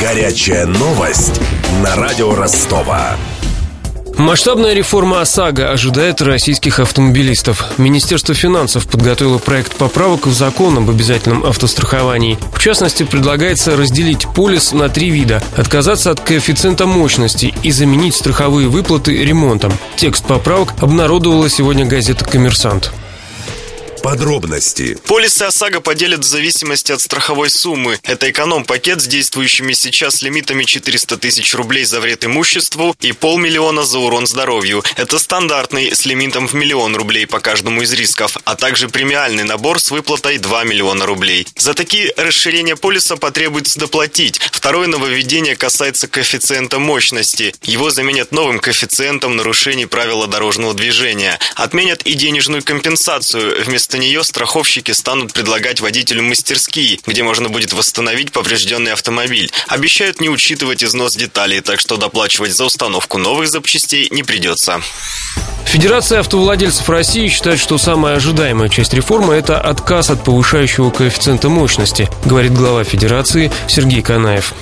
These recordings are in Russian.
Горячая новость на радио Ростова. Масштабная реформа ОСАГО ожидает российских автомобилистов. Министерство финансов подготовило проект поправок в закон об обязательном автостраховании. В частности, предлагается разделить полис на три вида, отказаться от коэффициента мощности и заменить страховые выплаты ремонтом. Текст поправок обнародовала сегодня газета «Коммерсант». Подробности. Полисы ОСАГО поделят в зависимости от страховой суммы. Это эконом-пакет с действующими сейчас лимитами 400 тысяч рублей за вред имуществу и полмиллиона за урон здоровью. Это стандартный с лимитом в миллион рублей по каждому из рисков, а также премиальный набор с выплатой 2 миллиона рублей. За такие расширения полиса потребуется доплатить. Второе нововведение касается коэффициента мощности. Его заменят новым коэффициентом нарушений правила дорожного движения. Отменят и денежную компенсацию. Вместо Вместо нее страховщики станут предлагать водителю мастерские, где можно будет восстановить поврежденный автомобиль. Обещают не учитывать износ деталей, так что доплачивать за установку новых запчастей не придется. Федерация автовладельцев России считает, что самая ожидаемая часть реформы – это отказ от повышающего коэффициента мощности, говорит глава Федерации Сергей Канаев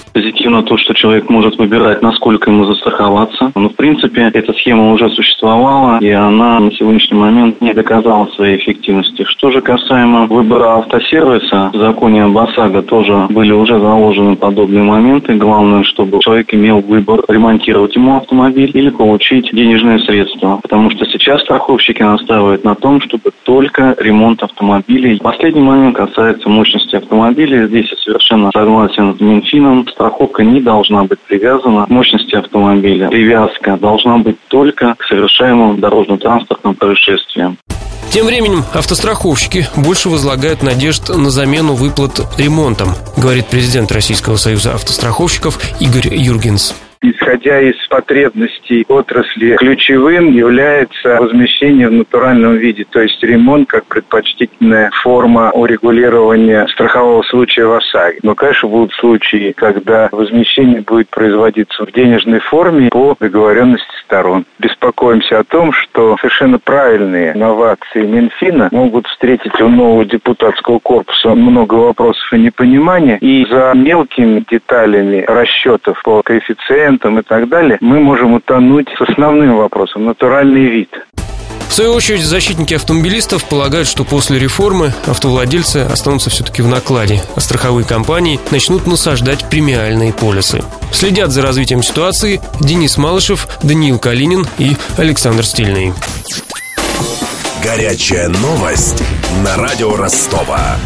позитивно то, что человек может выбирать, насколько ему застраховаться. Но, в принципе, эта схема уже существовала, и она на сегодняшний момент не доказала своей эффективности. Что же касаемо выбора автосервиса, в законе об ОСАГО тоже были уже заложены подобные моменты. Главное, чтобы человек имел выбор ремонтировать ему автомобиль или получить денежные средства. Потому что сейчас страховщики настаивают на том, чтобы только ремонт автомобилей. Последний момент касается мощности автомобиля. Здесь я совершенно согласен с Минфином страховка не должна быть привязана к мощности автомобиля. Привязка должна быть только к совершаемым дорожно-транспортным происшествиям. Тем временем автостраховщики больше возлагают надежд на замену выплат ремонтом, говорит президент Российского союза автостраховщиков Игорь Юргенс исходя из потребностей отрасли, ключевым является возмещение в натуральном виде, то есть ремонт как предпочтительная форма урегулирования страхового случая в ОСАГО. Но, конечно, будут случаи, когда возмещение будет производиться в денежной форме по договоренности сторон. Беспокоимся о том, что совершенно правильные новации Минфина могут встретить у нового депутатского корпуса много вопросов и непонимания, и за мелкими деталями расчетов по коэффициентам и так далее, мы можем утонуть с основным вопросом – натуральный вид. В свою очередь, защитники автомобилистов полагают, что после реформы автовладельцы останутся все-таки в накладе, а страховые компании начнут насаждать премиальные полисы. Следят за развитием ситуации Денис Малышев, Даниил Калинин и Александр Стильный. Горячая новость на радио Ростова.